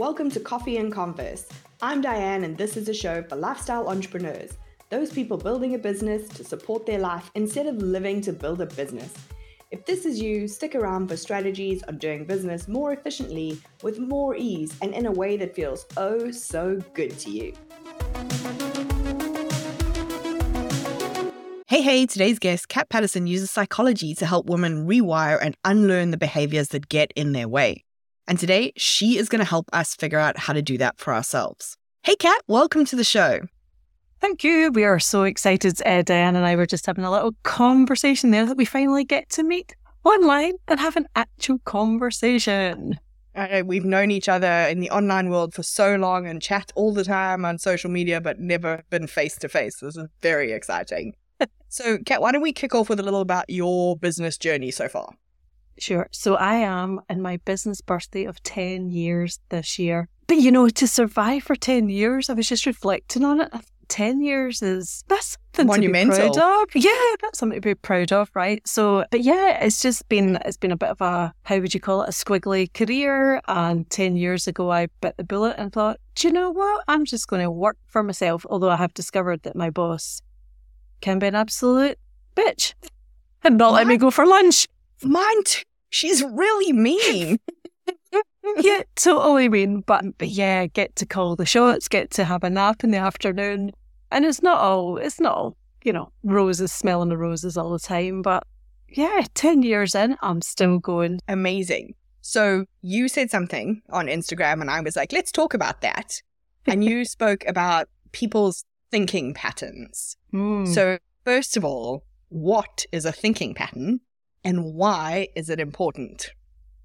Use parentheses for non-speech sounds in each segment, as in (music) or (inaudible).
Welcome to Coffee and Converse. I'm Diane, and this is a show for lifestyle entrepreneurs, those people building a business to support their life instead of living to build a business. If this is you, stick around for strategies on doing business more efficiently, with more ease, and in a way that feels oh so good to you. Hey, hey, today's guest, Cat Paterson, uses psychology to help women rewire and unlearn the behaviors that get in their way. And today, she is going to help us figure out how to do that for ourselves. Hey, Cat, welcome to the show. Thank you. We are so excited. Uh, Diane and I were just having a little conversation there that we finally get to meet online and have an actual conversation. Uh, we've known each other in the online world for so long and chat all the time on social media, but never been face to face. This is very exciting. (laughs) so, Cat, why don't we kick off with a little about your business journey so far? Sure. So I am in my business birthday of 10 years this year. But you know, to survive for 10 years, I was just reflecting on it. 10 years is that's something Monumental. to be proud of. Yeah, that's something to be proud of, right? So, but yeah, it's just been, it's been a bit of a, how would you call it, a squiggly career. And 10 years ago, I bit the bullet and thought, do you know what? I'm just going to work for myself. Although I have discovered that my boss can be an absolute bitch and not let me go for lunch. Mine too. She's really mean. (laughs) (laughs) yeah, totally mean. But, but yeah, get to call the shots, get to have a nap in the afternoon. And it's not all, it's not all, you know, roses, smelling the roses all the time. But yeah, 10 years in, I'm still going. Amazing. So you said something on Instagram, and I was like, let's talk about that. (laughs) And you spoke about people's thinking patterns. Mm. So, first of all, what is a thinking pattern and why is it important?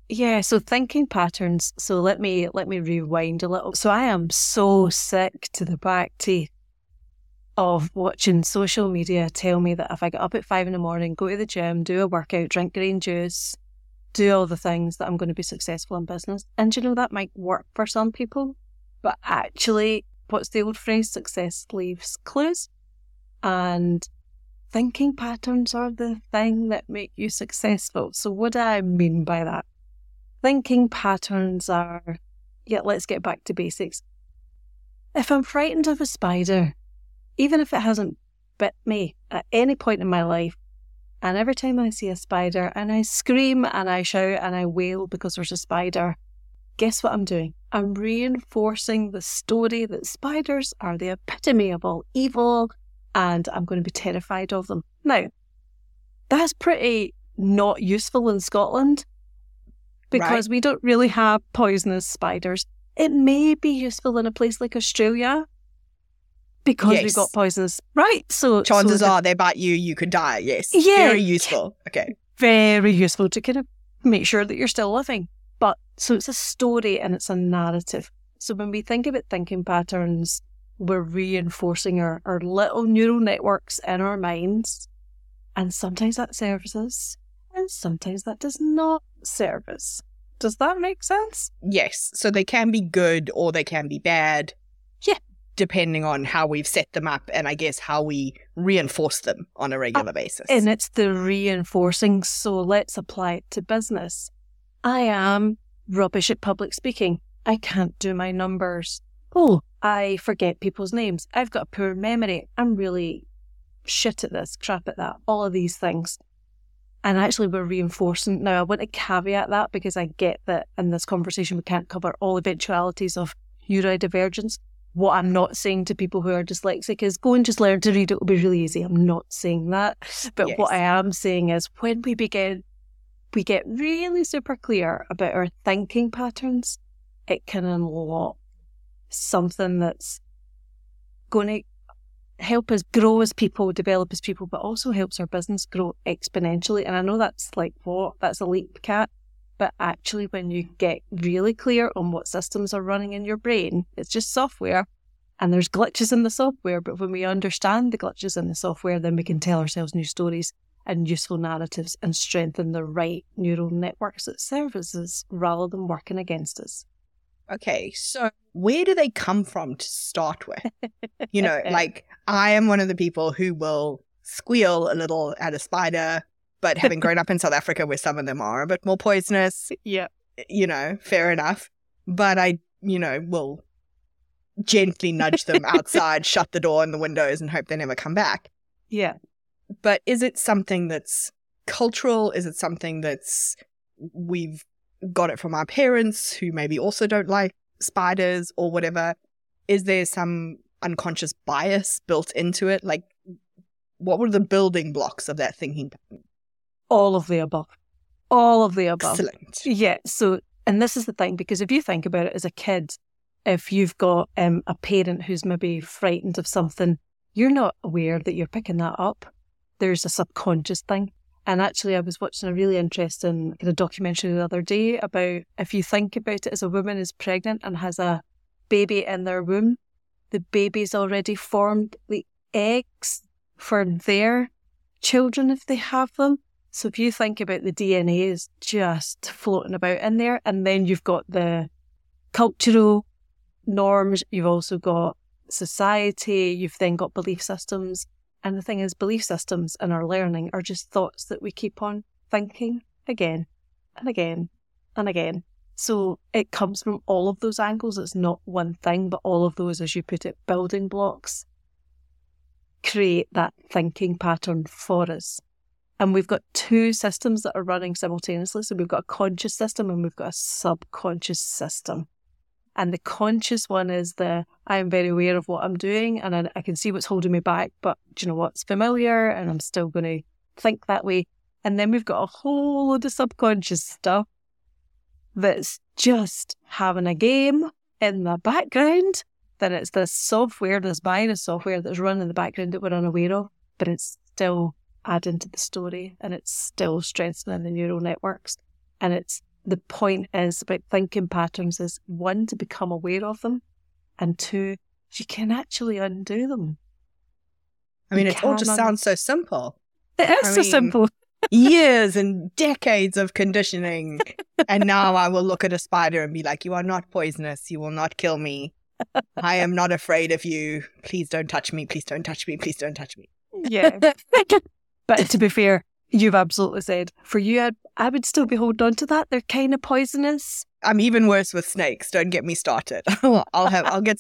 Yeah, so thinking patterns. So let me let me rewind a little. So I am so sick to the back teeth of watching social media tell me that if I get up at five in the morning, go to the gym, do a workout, drink green juice, do all the things that I'm going to be successful in business. And you know that might work for some people, but actually, what's the old phrase? Success leaves clues. And thinking patterns are the thing that make you successful. So, what do I mean by that? Thinking patterns are, yeah, let's get back to basics. If I'm frightened of a spider, even if it hasn't bit me at any point in my life, and every time I see a spider and I scream and I shout and I wail because there's a spider, guess what I'm doing? I'm reinforcing the story that spiders are the epitome of all evil and I'm going to be terrified of them. Now, that's pretty not useful in Scotland because Right. we don't really have poisonous spiders. It may be useful in a place like Australia because we've got poisonous. Right. So Chances so are they bite you, you could die. Yes. Yeah. Very useful. Okay. very useful to kind of make sure that you're still living. But so it's a story and it's a narrative. So when we think about thinking patterns, we're reinforcing our, our little neural networks in our minds. And sometimes that serves us, and sometimes that does not serve us. Does that make sense? Yes. So they can be good or they can be bad. Yeah. Depending on how we've set them up and I guess how we reinforce them on a regular uh, basis. And it's the reinforcing. So let's apply it to business. I am rubbish at public speaking. I can't do my numbers. Oh, I forget people's names. I've got a poor memory. I'm really shit at this, crap at that, all of these things. And actually, we're reinforcing. Now, I want to caveat that because I get that in this conversation we can't cover all eventualities of neurodivergence. What I'm not saying to people who are dyslexic is go and just learn to read. It will be really easy. I'm not saying that. But what I am saying is when we begin, we get really super clear about our thinking patterns, it can unlock something that's going to help us grow as people, develop as people, but also helps our business grow exponentially. And I know that's like what? That's a leap, Cat. But actually, when you get really clear on what systems are running in your brain, it's just software and there's glitches in the software. But when we understand the glitches in the software, then we can tell ourselves new stories and useful narratives and strengthen the right neural networks that serve us rather than working against us. Okay, so where do they come from to start with? (laughs) You know, like I am one of the people who will squeal a little at a spider, but having grown up in South Africa where some of them are a bit more poisonous, Yeah. you know, fair enough. But I, you know, will gently nudge them (laughs) outside, shut the door and the windows, and hope they never come back. Yeah. But is it something that's cultural? Is it something that's we've got it from our parents who maybe also don't like spiders or whatever? Is there some unconscious bias built into it? Like, what were the building blocks of that thinking pattern? All of the above. All of the above. Excellent. Yeah. So, and this is the thing, because if you think about it as a kid, if you've got um, a parent who's maybe frightened of something, you're not aware that you're picking that up. There's a subconscious thing. And actually, I was watching a really interesting kind of documentary the other day about if you think about it as a woman is pregnant and has a baby in their womb, the baby's already formed the eggs for their children if they have them. So if you think about the DNA is just floating about in there, and then you've got the cultural norms, you've also got society, you've then got belief systems. And the thing is, belief systems and our learning are just thoughts that we keep on thinking again and again and again. So it comes from all of those angles. It's not one thing, but all of those, as you put it, building blocks create that thinking pattern for us. And we've got two systems that are running simultaneously. So we've got a conscious system and we've got a subconscious system. And the conscious one is the I am very aware of what I'm doing and I, I can see what's holding me back, but do you know what's familiar and I'm still going to think that way. And then we've got a whole load of subconscious stuff that's just having a game in the background. Then it's this software, this virus software that's running in the background that we're unaware of, but it's still adding to the story and it's still strengthening the neural networks. And it's the point is about thinking patterns is one, to become aware of them, and two, you can actually undo them. I mean, You it all just can sounds so simple. It is I so mean- simple. Years and decades of conditioning. (laughs) and now I will look at a spider and be like, You are not poisonous. You will not kill me. I am not afraid of you. Please don't touch me. Please don't touch me. Please don't touch me. Yeah. (laughs) but to be fair, you've absolutely said for you, I would still be holding on to that. They're kind of poisonous. I'm even worse with snakes. Don't get me started. (laughs) I'll have I'll get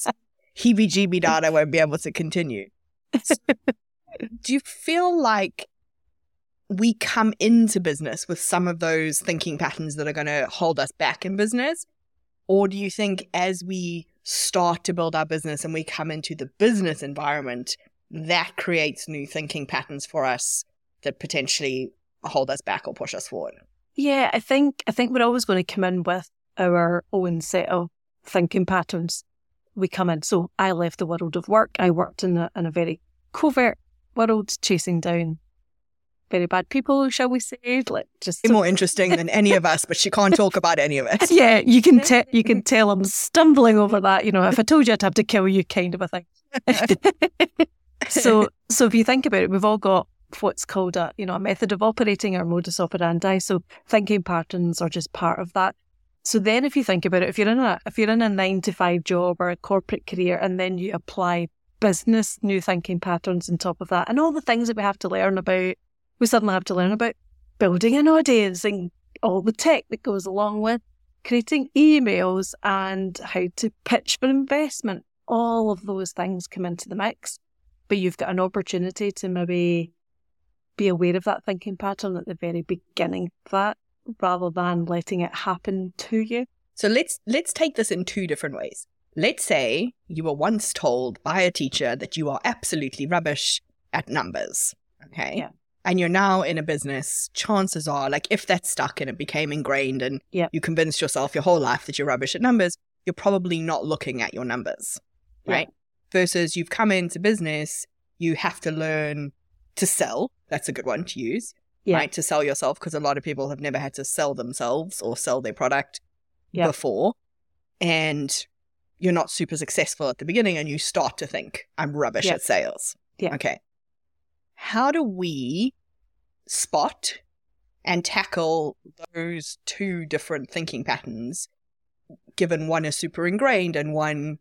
heebie jeebie down. I won't be able to continue. (laughs) Do you feel like we come into business with some of those thinking patterns that are going to hold us back in business? Or do you think as we start to build our business and we come into the business environment, that creates new thinking patterns for us that potentially hold us back or push us forward? Yeah, I think I think we're always going to come in with our own set of thinking patterns. We come in. So I left the world of work. I worked in a in a very covert world, chasing down very bad people, shall we say? Like just More interesting than any of us, but she can't talk about any of it. (laughs) yeah, you can tell you can tell I'm stumbling over that. You know, if I told you I'd have to kill you, kind of a thing. (laughs) (laughs) so, so if you think about it, we've all got what's called a you know a method of operating or modus operandi. So thinking patterns are just part of that. So then, if you think about it, if you're in a if you're in a nine to five job or a corporate career, and then you apply business new thinking patterns on top of that, and all the things that we have to learn about, we suddenly have to learn about building an audience and all the tech that goes along with creating emails and how to pitch for investment. All of those things come into the mix, but you've got an opportunity to maybe be aware of that thinking pattern at the very beginning of that rather than letting it happen to you. So let's let's take this in two different ways. Let's say you were once told by a teacher that you are absolutely rubbish at numbers. Okay. Yeah. And you're now in a business, chances are, like if that's stuck and it became ingrained and Yeah. you convinced yourself your whole life that you're rubbish at numbers, you're probably not looking at your numbers. Yeah. Right. Versus you've come into business, you have to learn to sell. That's a good one to use. Yeah. Right. To sell yourself, because a lot of people have never had to sell themselves or sell their product Yeah. before. And you're not super successful at the beginning and you start to think, I'm rubbish Yeah. at sales. Yeah. Okay. How do we spot and tackle those two different thinking patterns, given one is super ingrained and one,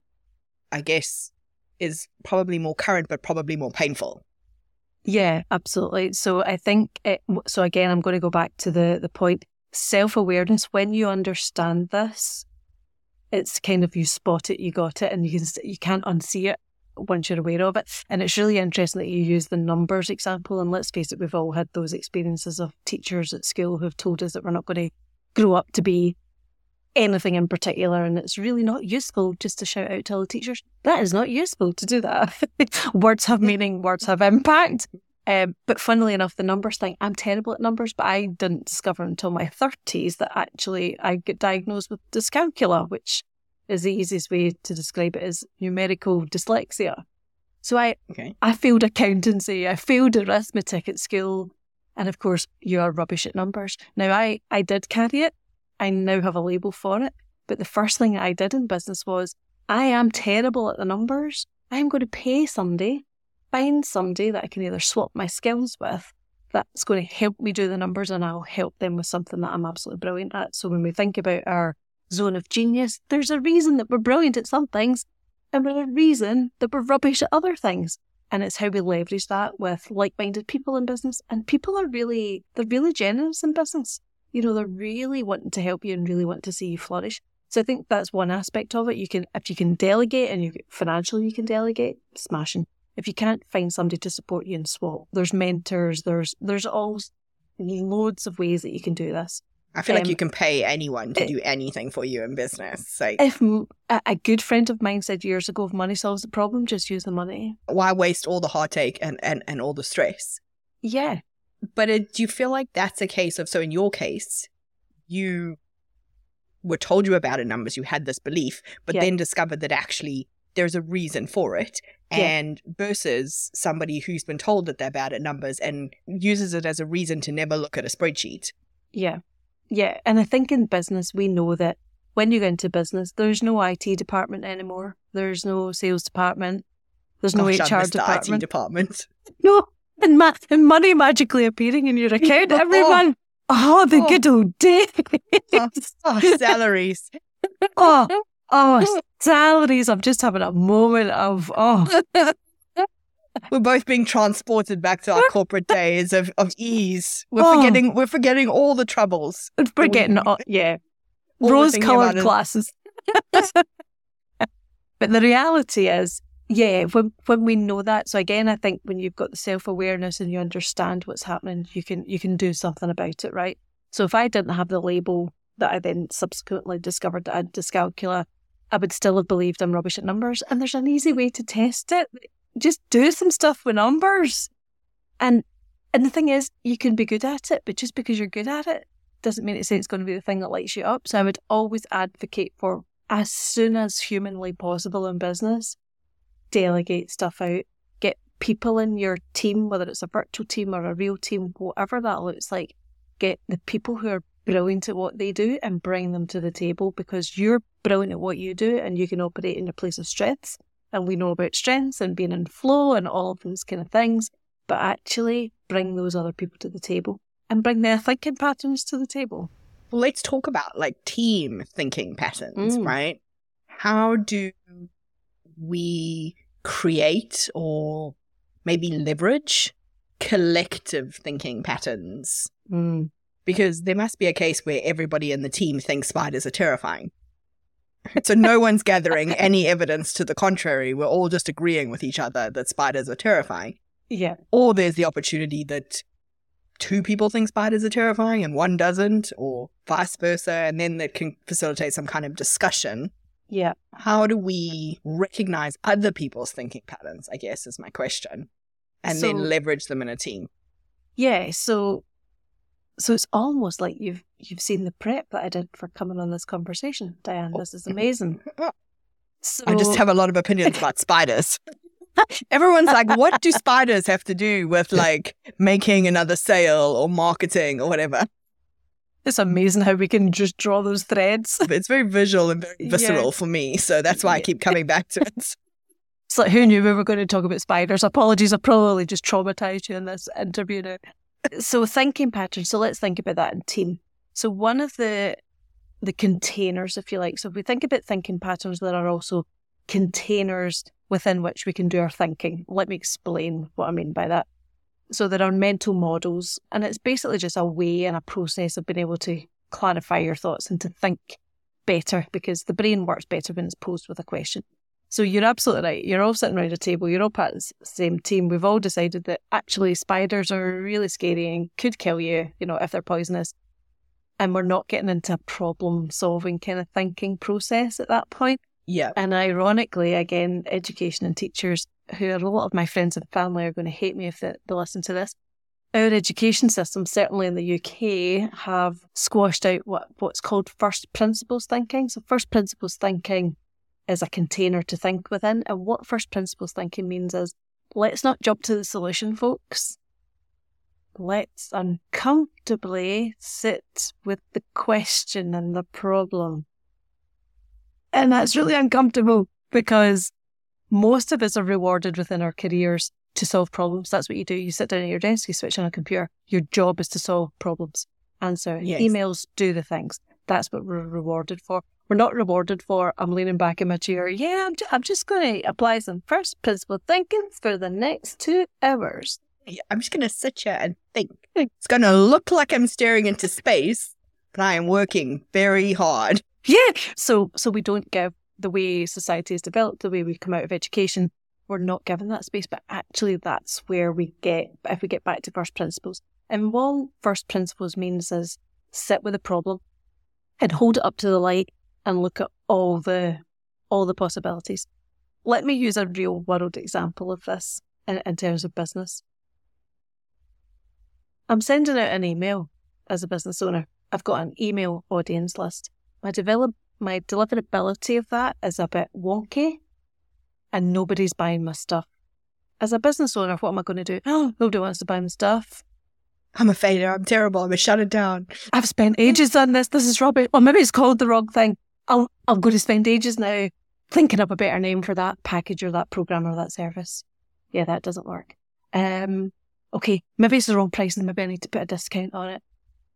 I guess, is probably more current but probably more painful? Yeah, absolutely. So I think it, so. Again, I'm going to go back to the the point self awareness. When you understand this, It's kind of you spot it, you got it, and you can you can't unsee it once you're aware of it. And it's really interesting that you use the numbers example. And let's face it, we've all had those experiences of teachers at school who've told us that we're not going to grow up to be anything in particular. And it's really not useful just to shout out to all the teachers. That is not useful to do that. (laughs) words have meaning, words have impact. Um, but funnily enough, the numbers thing, I'm terrible at numbers, but I didn't discover until my 30s that actually I get diagnosed with dyscalculia, which is the easiest way to describe it as numerical dyslexia. So I okay. I failed accountancy, I failed arithmetic at school, and of course you are rubbish at numbers. Now I, I did carry it. I now have a label for it. But the first thing I did in business was I am terrible at the numbers. I'm going to pay somebody, find somebody that I can either swap my skills with that's going to help me do the numbers and I'll help them with something that I'm absolutely brilliant at. So when we think about our zone of genius. There's a reason that we're brilliant at some things, and there's a reason that we're rubbish at other things. And it's how we leverage that with like-minded people in business. And people are really, they're really generous in business. You know, they're really wanting to help you and really want to see you flourish. So I think that's one aspect of it. You can, if you can delegate and you financially you can delegate, smashing. If you can't find somebody to support you and swap, there's mentors. There's there's all loads of ways that you can do this. I feel um, like you can pay anyone to do anything for you in business. Like, if a, a good friend of mine said years ago, if money solves the problem, just use the money. Why waste all the heartache and, and, and all the stress? Yeah. But it, do you feel like that's a case of, so in your case, you were told you about it numbers, you had this belief, but yeah. then discovered that actually there's a reason for it. Yeah. And versus somebody who's been told that they're bad at numbers and uses it as a reason to never look at a spreadsheet. Yeah. Yeah, and I think in business we know that when you go into business, there's no IT department anymore. There's no sales department. There's no Gosh, HR department. IT department. No, and, ma- and money magically appearing in your account. Oh. Everyone, oh, the oh. good old days. oh, oh, salaries. (laughs) oh, oh, salaries. I'm just having a moment of oh. (laughs) we're both being transported back to our corporate days of, of ease. We're oh. forgetting we're forgetting all the troubles. We're forgetting all, yeah. (laughs) Rose colored glasses. but the reality is, yeah, when when we know that, so again I think when you've got the self awareness and you understand what's happening, you can you can do something about it, right? So if I didn't have the label that I then subsequently discovered that I had dyscalculia, I would still have believed I'm rubbish at numbers. And there's an easy way to test it just do some stuff with numbers. And and the thing is, you can be good at it, but just because you're good at it doesn't mean it's it's going to be the thing that lights you up. So I would always advocate for as soon as humanly possible in business, delegate stuff out. Get people in your team, whether it's a virtual team or a real team, whatever that looks like. Get the people who are brilliant at what they do and bring them to the table because you're brilliant at what you do and you can operate in a place of strengths and we know about strengths and being in flow and all of those kind of things, but actually bring those other people to the table and bring their thinking patterns to the table. Well, let's talk about like team thinking patterns, mm. right? How do we create or maybe leverage collective thinking patterns? Mm. Because there must be a case where everybody in the team thinks spiders are terrifying. so no (laughs) one's gathering any evidence to the contrary. We're all just agreeing with each other that spiders are terrifying. Yeah. Or there's the opportunity that two people think spiders are terrifying and one doesn't, or vice versa, and then that can facilitate some kind of discussion. Yeah. How do we recognize other people's thinking patterns? I guess is my question. And so, then leverage them in a team. Yeah. So so it's almost like you've you've seen the prep that I did for coming on this conversation, Diane. This is amazing. So... I just have a lot of opinions about spiders. (laughs) Everyone's like, what do spiders have to do with like making another sale or marketing or whatever? It's amazing how we can just draw those threads. (laughs) It's very visual and very visceral yeah. for me. So that's why I keep coming back to it. (laughs) It's like, who knew we were going to talk about spiders? Apologies, I probably just traumatized you in this interview now so thinking patterns. So let's think about that in team. So one of the the containers, if you like. So if we think about thinking patterns, there are also containers within which we can do our thinking. Let me explain what I mean by that. So there are mental models, and it's basically just a way and a process of being able to clarify your thoughts and to think better because the brain works better when it's posed with a question. So you're absolutely right. You're all sitting around a table. You're all part of the same team. We've all decided that actually spiders are really scary and could kill you, you know, if they're poisonous. And we're not getting into a problem solving kind of thinking process at that point. Yeah. And ironically, again, education and teachers, who a lot of my friends and family, are going to hate me if they, they listen to this. Our education system, certainly in the UK, have squashed out what, what's called first principles thinking. So, first principles thinking is a container to think within. And what first principles thinking means is let's not jump to the solution, folks. Let's uncomfortably sit with the question and the problem. And that's really uncomfortable because most of us are rewarded within our careers to solve problems. That's what you do. You sit down at your desk, you switch on a computer. Your job is to solve problems, answer Yes. emails, do the things. That's what we're rewarded for. We're not rewarded for, I'm leaning back in my chair. Yeah, I'm, ju- I'm just going to apply some first principle thinking for the next two hours. Yeah, I'm just going to sit here and think. It's going to look like I'm staring into space, but I am working very hard. Yeah. So, so we don't give the way society is developed, the way we come out of education, we're not given that space. But actually, that's where we get, if we get back to first principles. And what first principles means is sit with a problem and hold it up to the light and look at all the all the possibilities. Let me use a real world example of this in, in terms of business. I'm sending out an email as a business owner. I've got an email audience list. My develop my deliverability of that is a bit wonky and nobody's buying my stuff. As a business owner, what am I going to do? Oh, (gasps) nobody wants to buy my stuff. I'm a failure. I'm terrible. I'm going to shut it down. I've spent ages on this. This is rubbish. Or maybe it's called the wrong thing. I'll, I'm going to spend ages now thinking up a better name for that package or that program or that service. Yeah, that doesn't work. Um, okay, maybe it's the wrong price and maybe I need to put a discount on it.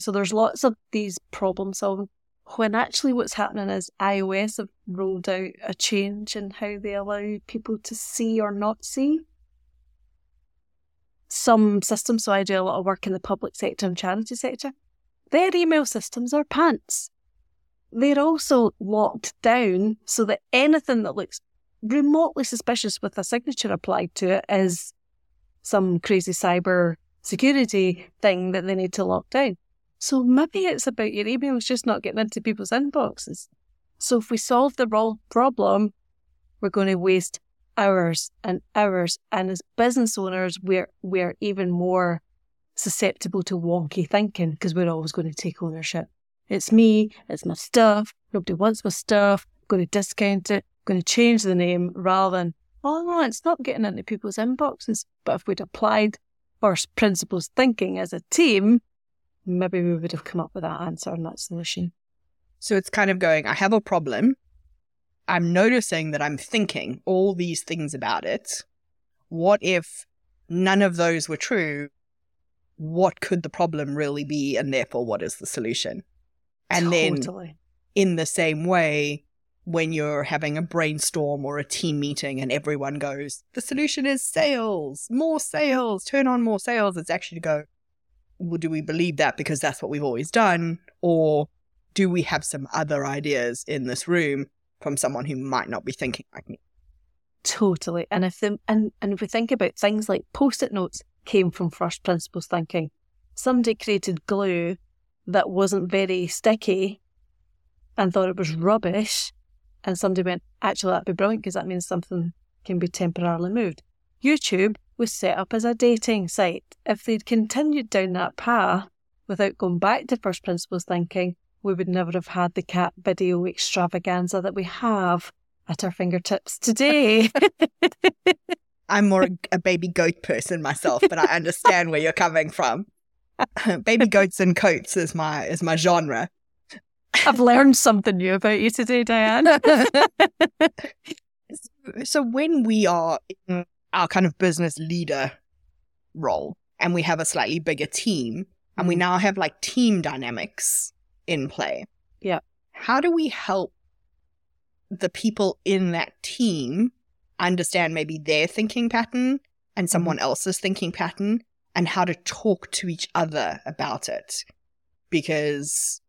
So there's lots of these problem solving. When actually what's happening is iOS have rolled out a change in how they allow people to see or not see some systems. So I do a lot of work in the public sector and charity sector. Their email systems are pants. They're also locked down so that anything that looks remotely suspicious with a signature applied to it is some crazy cyber security thing that they need to lock down. So maybe it's about your emails just not getting into people's inboxes. So if we solve the wrong problem, we're going to waste hours and hours. And as business owners, we're we're even more susceptible to wonky thinking because we're always going to take ownership. It's me, it's my stuff, nobody wants my stuff, I'm going to discount it, I'm going to change the name rather than, oh no, it's not getting into people's inboxes. But if we'd applied first principles thinking as a team, maybe we would have come up with that answer and that solution. So it's kind of going, I have a problem. I'm noticing that I'm thinking all these things about it. What if none of those were true? What could the problem really be? And therefore, what is the solution? And then, in the same way, when you're having a brainstorm or a team meeting and everyone goes, the solution is sales, more sales, turn on more sales, it's actually to go, well, do we believe that because that's what we've always done? Or do we have some other ideas in this room from someone who might not be thinking like me? Totally. And if the, and, and if we think about things like post-it notes came from first principles thinking. Somebody created glue that wasn't very sticky and thought it was rubbish. And somebody went, actually, that'd be brilliant because that means something can be temporarily moved. YouTube was set up as a dating site. If they'd continued down that path without going back to first principles thinking, we would never have had the cat video extravaganza that we have at our fingertips today. (laughs) I'm more (laughs) a, baby goat person myself, but I understand where you're coming from. (laughs) baby goats and coats is my is my genre. I've learned something new about you today, Diane. so when we are in our kind of business leader role and we have a slightly bigger team and we Mhm. now have like team dynamics in play. Yeah. How do we help the people in that team understand maybe their thinking pattern and someone else's thinking pattern and how to talk to each other about it? Because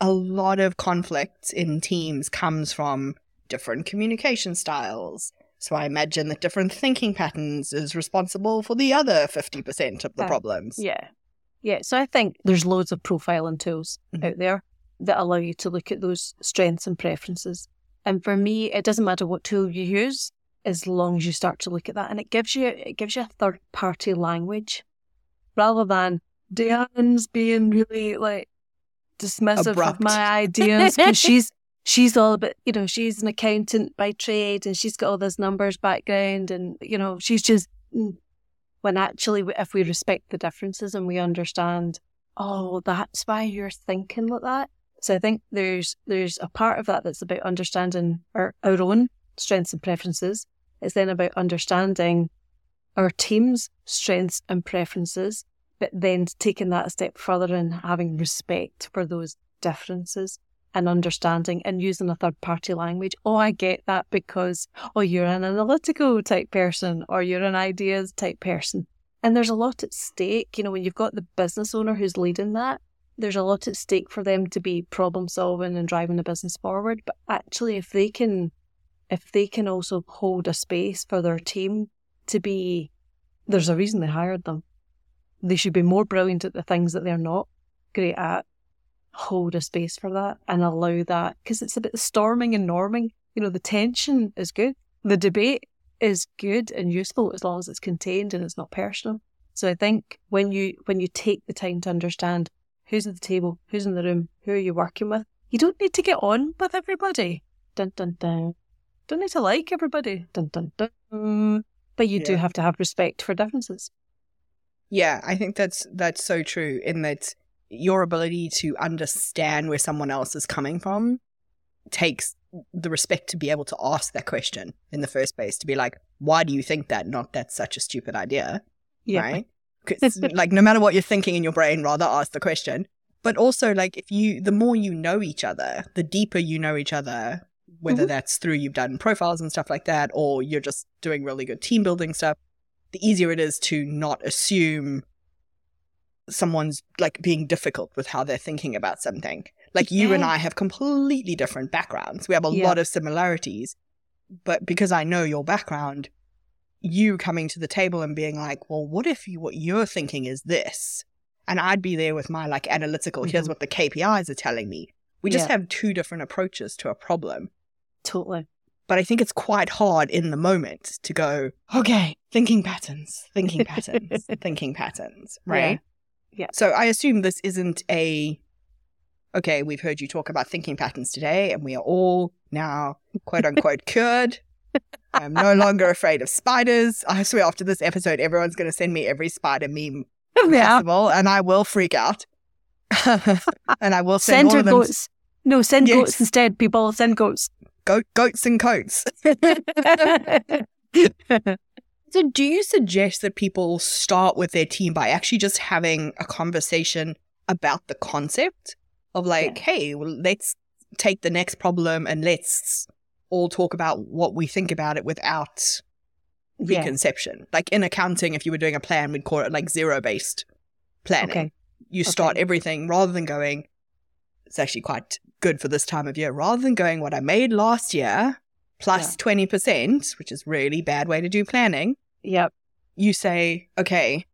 a lot of conflict in teams comes from different communication styles. So I imagine that different thinking patterns is responsible for the other 50% of the Uh, problems. Yeah. Yeah. So I think there's loads of profiling tools Mhm. out there that allow you to look at those strengths and preferences. And for me, it doesn't matter what tool you use as long as you start to look at that. And it gives you it gives you a third party language rather than Diane's being really like dismissive Abrupt. of my ideas because she's (laughs) she's all about you know she's an accountant by trade and she's got all this numbers background and you know she's just mm. when actually if we respect the differences and we understand oh that's why you're thinking like that so i think there's there's a part of that that's about understanding our, our own strengths and preferences it's then about understanding our team's strengths and preferences but then taking that a step further and having respect for those differences and understanding and using a third party language. Oh, I get that because, oh, you're an analytical type person or you're an ideas type person. And there's a lot at stake. You know, when you've got the business owner who's leading that, there's a lot at stake for them to be problem solving and driving the business forward. But actually, if they can, if they can also hold a space for their team to be, there's a reason they hired them. They should be more brilliant at the things that they're not great at hold a space for that and allow that because it's about the storming and norming. You know, the tension is good. The debate is good and useful as long as it's contained and it's not personal. So I think when you when you take the time to understand who's at the table, who's in the room, who are you working with, you don't need to get on with everybody. Dun dun dun. Don't need to like everybody. Dun dun dun. But you do have to have respect for differences. Yeah, I think that's that's so true in that your ability to understand where someone else is coming from takes the respect to be able to ask that question in the first place to be like why do you think that not that's such a stupid idea Yeah. right (laughs) like no matter what you're thinking in your brain rather ask the question but also like if you the more you know each other the deeper you know each other whether Mhm. that's through you've done profiles and stuff like that or you're just doing really good team building stuff the easier it is to not assume someone's like being difficult with how they're thinking about something. Like you and I have completely different backgrounds. We have a Yeah. lot of similarities, but because I know your background, you coming to the table and being like, "Well, what if you, what you're thinking is this?" And I'd be there with my like analytical, here's Mhm. what the KPIs are telling me. We just Yeah. have two different approaches to a problem Totally. but I think it's quite hard in the moment to go, okay, thinking patterns, thinking patterns, (laughs) thinking patterns, right? Yeah. So I assume this isn't a, okay, we've heard you talk about thinking patterns today and we are all now quote unquote (laughs) cured. I'm no longer afraid of spiders. I swear after this episode, everyone's going to send me every spider meme (laughs) Yeah. possible and I will freak out. (laughs) and I will send Send all her of them goats. No, send Yes. goats instead, people. Send goats. goat, goats and coats. So, do you suggest that people start with their team by actually just having a conversation about the concept of like, hey, well, let's take the next problem and let's all talk about what we think about it without yeah. preconception? Like in accounting, if you were doing a plan, we'd call it like zero based planning. Okay. You start Okay. everything rather than going, it's actually quite good for this time of year, rather than going, what I made last year plus 20%, which is really bad way to do planning Yep. you say, okay,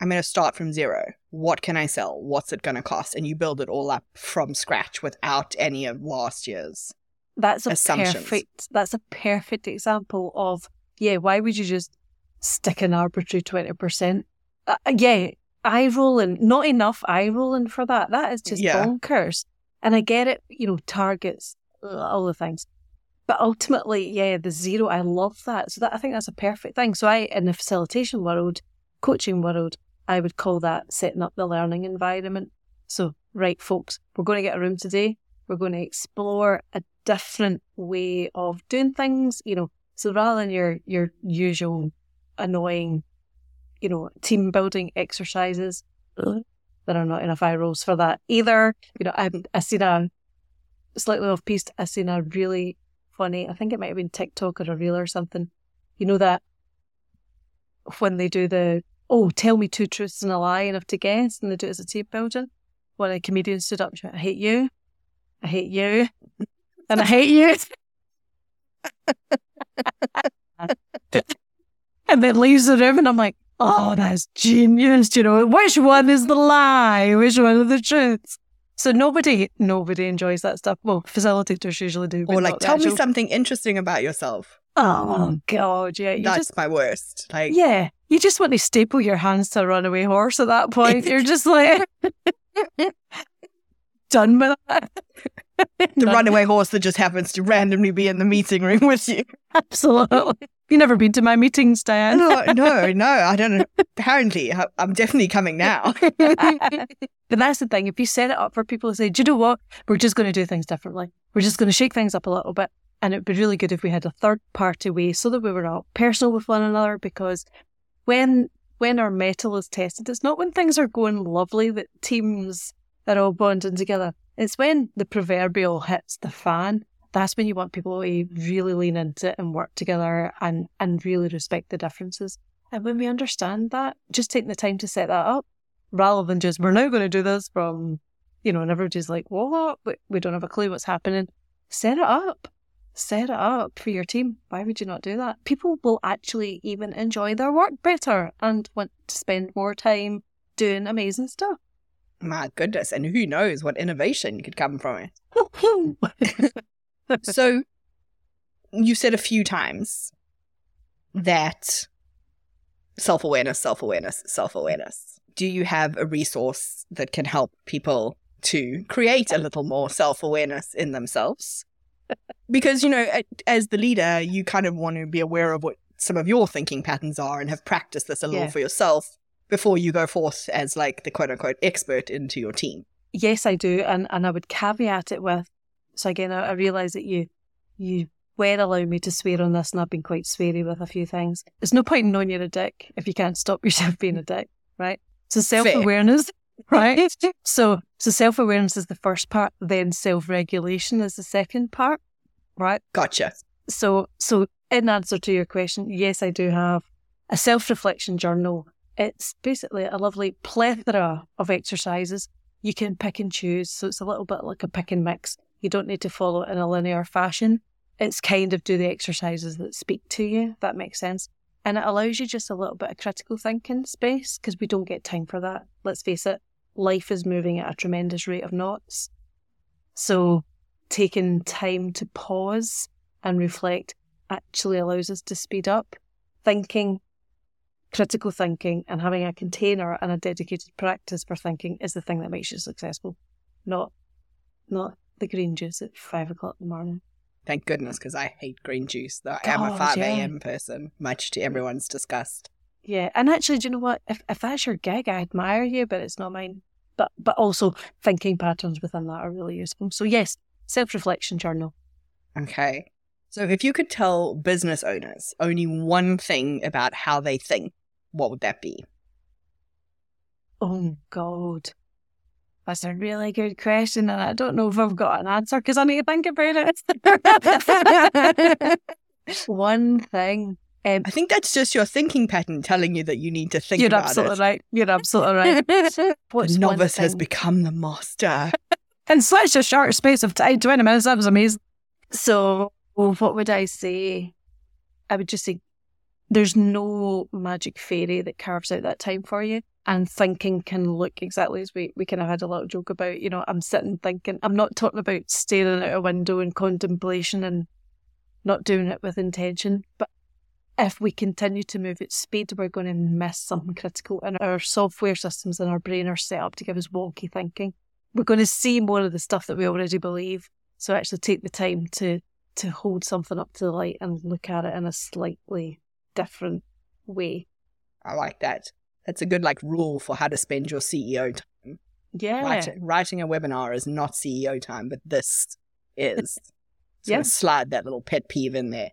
I'm going to start from zero. What can I sell? What's it going to cost? And you build it all up from scratch without any of last year's. That's a Assumptions. perfect. That's a perfect example of yeah. Why would you just stick an arbitrary twenty percent? Uh, yeah, eye rolling. Not enough eye rolling for that. That is just Yeah. bonkers. And I get it. You know, targets, uh, all the things. But ultimately, yeah, the zero. I love that. So that I think that's a perfect thing. So I, in the facilitation world, coaching world, I would call that setting up the learning environment. So, right, folks, we're going to get a room today. We're going to explore a different way of doing things. You know, so rather than your your usual annoying, you know, team building exercises, (sniffs) there are not enough eye rolls for that either. You know, I I seen a slightly off piste. I seen a really funny. I think it might have been TikTok or a reel or something. You know that when they do the oh, tell me two truths and a lie and have to guess, and they do it as a team building. when a comedian stood up, she went, I hate you, I hate you, (laughs) and I hate you. (laughs) and then leaves the room, and I'm like, oh, that's genius. You know, which one is the lie? Which one is the truth? So nobody, nobody enjoys that stuff. Well, facilitators usually do. Or like, tell me actual- something interesting about yourself. Oh hmm. God, yeah. You That's just, my worst. Like, yeah, you just want to staple your hands to a runaway horse at that point. You're just like (laughs) done with that. the (laughs) runaway horse that just happens to randomly be in the meeting room with you. Absolutely. You never been to my meetings, Diane. No, (laughs) no, no, I don't know. Apparently, I'm definitely coming now. (laughs) but that's the thing. If you set it up for people to say, do you know what? We're just going to do things differently. We're just going to shake things up a little bit. And it'd be really good if we had a third party way so that we were all personal with one another because when when our metal is tested, it's not when things are going lovely that teams are all bonding together. It's when the proverbial hits the fan. That's when you want people to really lean into it and work together and, and really respect the differences. And when we understand that, just take the time to set that up rather than just, we're now going to do this from, you know, and everybody's like, what? We, we don't have a clue what's happening. Set it up. Set it up for your team. Why would you not do that? People will actually even enjoy their work better and want to spend more time doing amazing stuff. My goodness. And who knows what innovation could come from it. (laughs) So, you said a few times that self awareness, self awareness, self awareness. Do you have a resource that can help people to create a little more self awareness in themselves? Because, you know, as the leader, you kind of want to be aware of what some of your thinking patterns are and have practiced this a little Yeah. for yourself before you go forth as like the quote unquote expert into your team. yes, I do, and and I would caveat it with. So again, I, I realise that you you were allowing me to swear on this, and I've been quite sweary with a few things. There's no point in knowing you're a dick if you can't stop (laughs) yourself being a dick, right? So self awareness, (laughs) right? so so self awareness is the first part, then self regulation is the second part, right? Gotcha. So, so in answer to your question, yes, I do have a self-reflection journal. It's basically a lovely plethora of exercises you can pick and choose. So it's a little bit like a pick and mix. You don't need to follow it in a linear fashion. It's kind of do the exercises that speak to you. That makes sense. And it allows you just a little bit of critical thinking space because we don't get time for that. Let's face it, life is moving at a tremendous rate of knots. So taking time to pause and reflect actually allows us to speed up thinking critical thinking and having a container and a dedicated practice for thinking is the thing that makes you successful not not the green juice at five o'clock in the morning Thank goodness, because I hate green juice. Though I am a God, 5 yeah. a.m. person, much to everyone's disgust. yeah and actually do you know what if, if that's your gig i admire you but it's not mine but but also thinking patterns within that are really useful so yes self-reflection journal Okay. So if you could tell business owners only one thing about how they think, what would that be? Oh God. That's a really good question, and I don't know if I've got an answer because I need to think about it. (laughs) One thing. Um, I think that's just your thinking pattern telling you that you need to think you're about absolutely it. right. You're absolutely right. (laughs) What's the novice has become the master. in such a short space of time, 20 minutes, that was amazing. So, well, what would I say? I would just say there's no magic fairy that carves out that time for you. And thinking can look exactly as we, we kind of had a little joke about, you know, I'm sitting thinking, I'm not talking about staring out a window in contemplation and not doing it with intention. But if we continue to move at speed, we're going to miss something critical. And our software systems in our brain are set up to give us wonky thinking we're going to see more of the stuff that we already believe. So actually take the time to to hold something up to the light and look at it in a slightly different way. I like that. That's a good like rule for how to spend your CEO time. Yeah. Writing, writing a webinar is not CEO time, but this is. (laughs) So Yeah. slide that little pet peeve in there.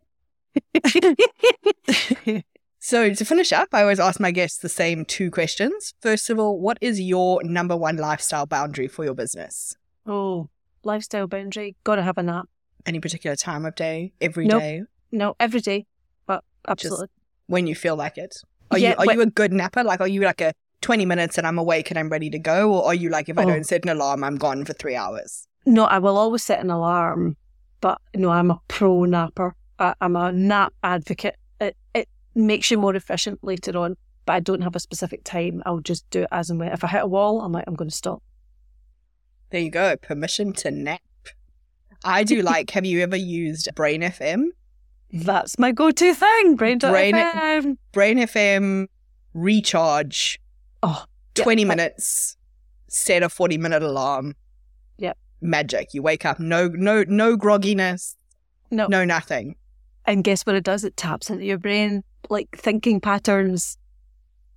(laughs) So to finish up, I always ask my guests the same two questions. First of all, what is your number one lifestyle boundary for your business? oh, lifestyle boundary. Got to have a nap. Any particular time of day, every day, Nope. No, every day, but absolutely. when you feel like it? Are Yeah, you are wh- you a good napper? Like, are you like a 20 minutes and I'm awake and I'm ready to go? Or are you like, if I Oh. don't set an alarm, I'm gone for three hours? No, I will always set an alarm, but no, I'm a pro napper. I, I'm a nap advocate. It, it makes you more efficient later on, but I don't have a specific time. I'll just do it as and when. If I hit a wall, I'm like, I'm going to stop. There you go. Permission to nap. I do (laughs) like, have you ever used Brain FM? That's my go-to thing. Brain. Brain- FM. Brain FM recharge Oh, 20 but- minutes, set a 40 minute alarm. Yep. Magic. You wake up, no, no, no grogginess, No. no nothing. And guess what it does? It taps into your brain, like thinking patterns.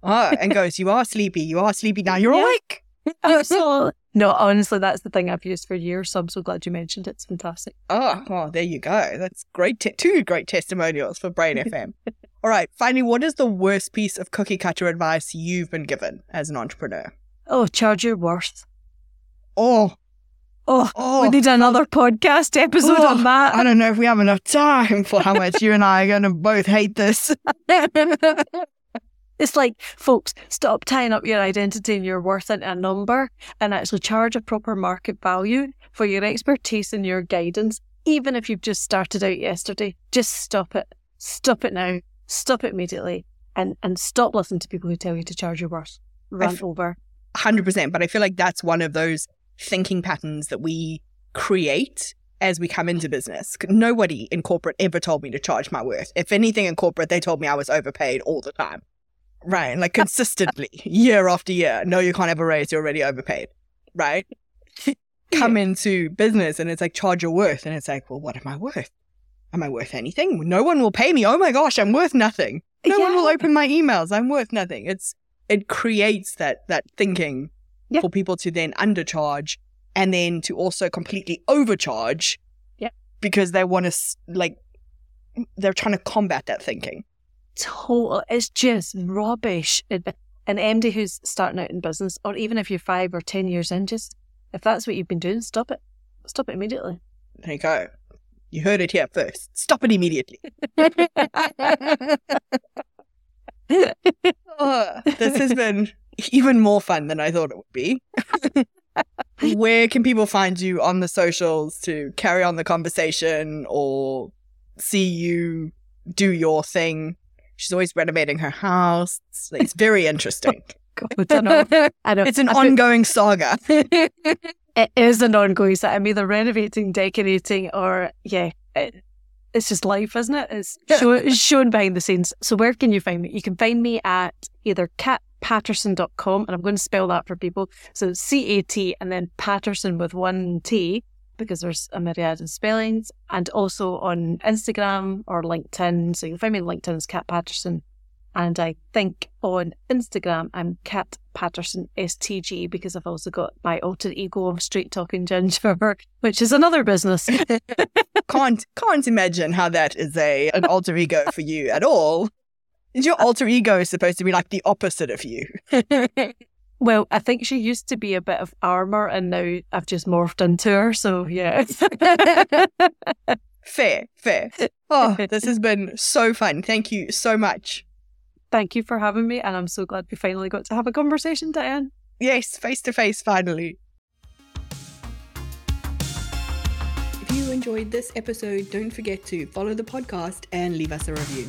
Oh, and (laughs) goes, you are sleepy. You are sleepy now. You're Yeah. awake. (laughs) Absolutely. (laughs) no, honestly, that's the thing I've used for years. So I'm so glad you mentioned it. It's fantastic. Oh, well, there you go. That's great. Te- two great testimonials for Brain (laughs) FM. All right. Finally, what is the worst piece of cookie cutter advice you've been given as an entrepreneur? Oh, charge your worth. Oh, Oh, oh. we need another podcast episode Oh, on that. I don't know if we have enough time for how much you and I are going to both hate this. It's like, folks, stop tying up your identity and your worth into a number and actually charge a proper market value for your expertise and your guidance. Even if you've just started out yesterday, just stop it. Stop it now. Stop it immediately. And and stop listening to people who tell you to charge your worth. Run f- over. 100%. But I feel like that's one of those thinking patterns that we create as we come into business. Nobody in corporate ever told me to charge my worth. If anything in corporate, they told me I was overpaid all the time. Right. Like consistently, year after year. No, you can't have a raise. You're already overpaid. Right. (laughs) come into business and it's like, charge your worth. And it's like, well, what am I worth? Am I worth anything? No one will pay me. Oh my gosh, I'm worth nothing. No one will open my emails. I'm worth nothing. It's it creates that that thinking Yeah. for people to then undercharge and then to also completely overcharge. Yeah. Because they want to like they're trying to combat that thinking. Total it's just rubbish It- an md who's starting out in business or even if you're five or ten years in just if that's what you've been doing stop it stop it immediately There you go. You heard it here first. Stop it immediately. Oh, (laughs) (laughs) this has been even more fun than I thought it would be. (laughs) Where can people find you on the socials to carry on the conversation or see you do your thing? She's always renovating her house. It's, it's very interesting. (laughs) Oh God, I know. I know. It's an I feel- ongoing saga. (laughs) it is an ongoing set i'm either renovating decorating or yeah it, it's just life isn't it it's (laughs) show, it's shown behind the scenes so where can you find me you can find me at either catpaterson.com and i'm going to spell that for people so c-a-t and then paterson with one t because there's a myriad of spellings and also on instagram or linkedin so you can find me on linkedin as cat paterson and I think on Instagram, I'm Cat Paterson STG because I've also got my alter ego of Straight Talking Ginger, (laughs) which is another business. (laughs) can't can't imagine how that is a an alter ego for you at all. Is your alter ego supposed to be like the opposite of you? (laughs) well, I think she used to be a bit of armor and now I've just morphed into her. So, yeah. (laughs) Fair, fair. Oh, this has been so fun. Thank you so much. Thank you for having me. And I'm so glad we finally got to have a conversation, Diane. Yes, face to face finally. If you enjoyed this episode, don't forget to follow the podcast and leave us a review.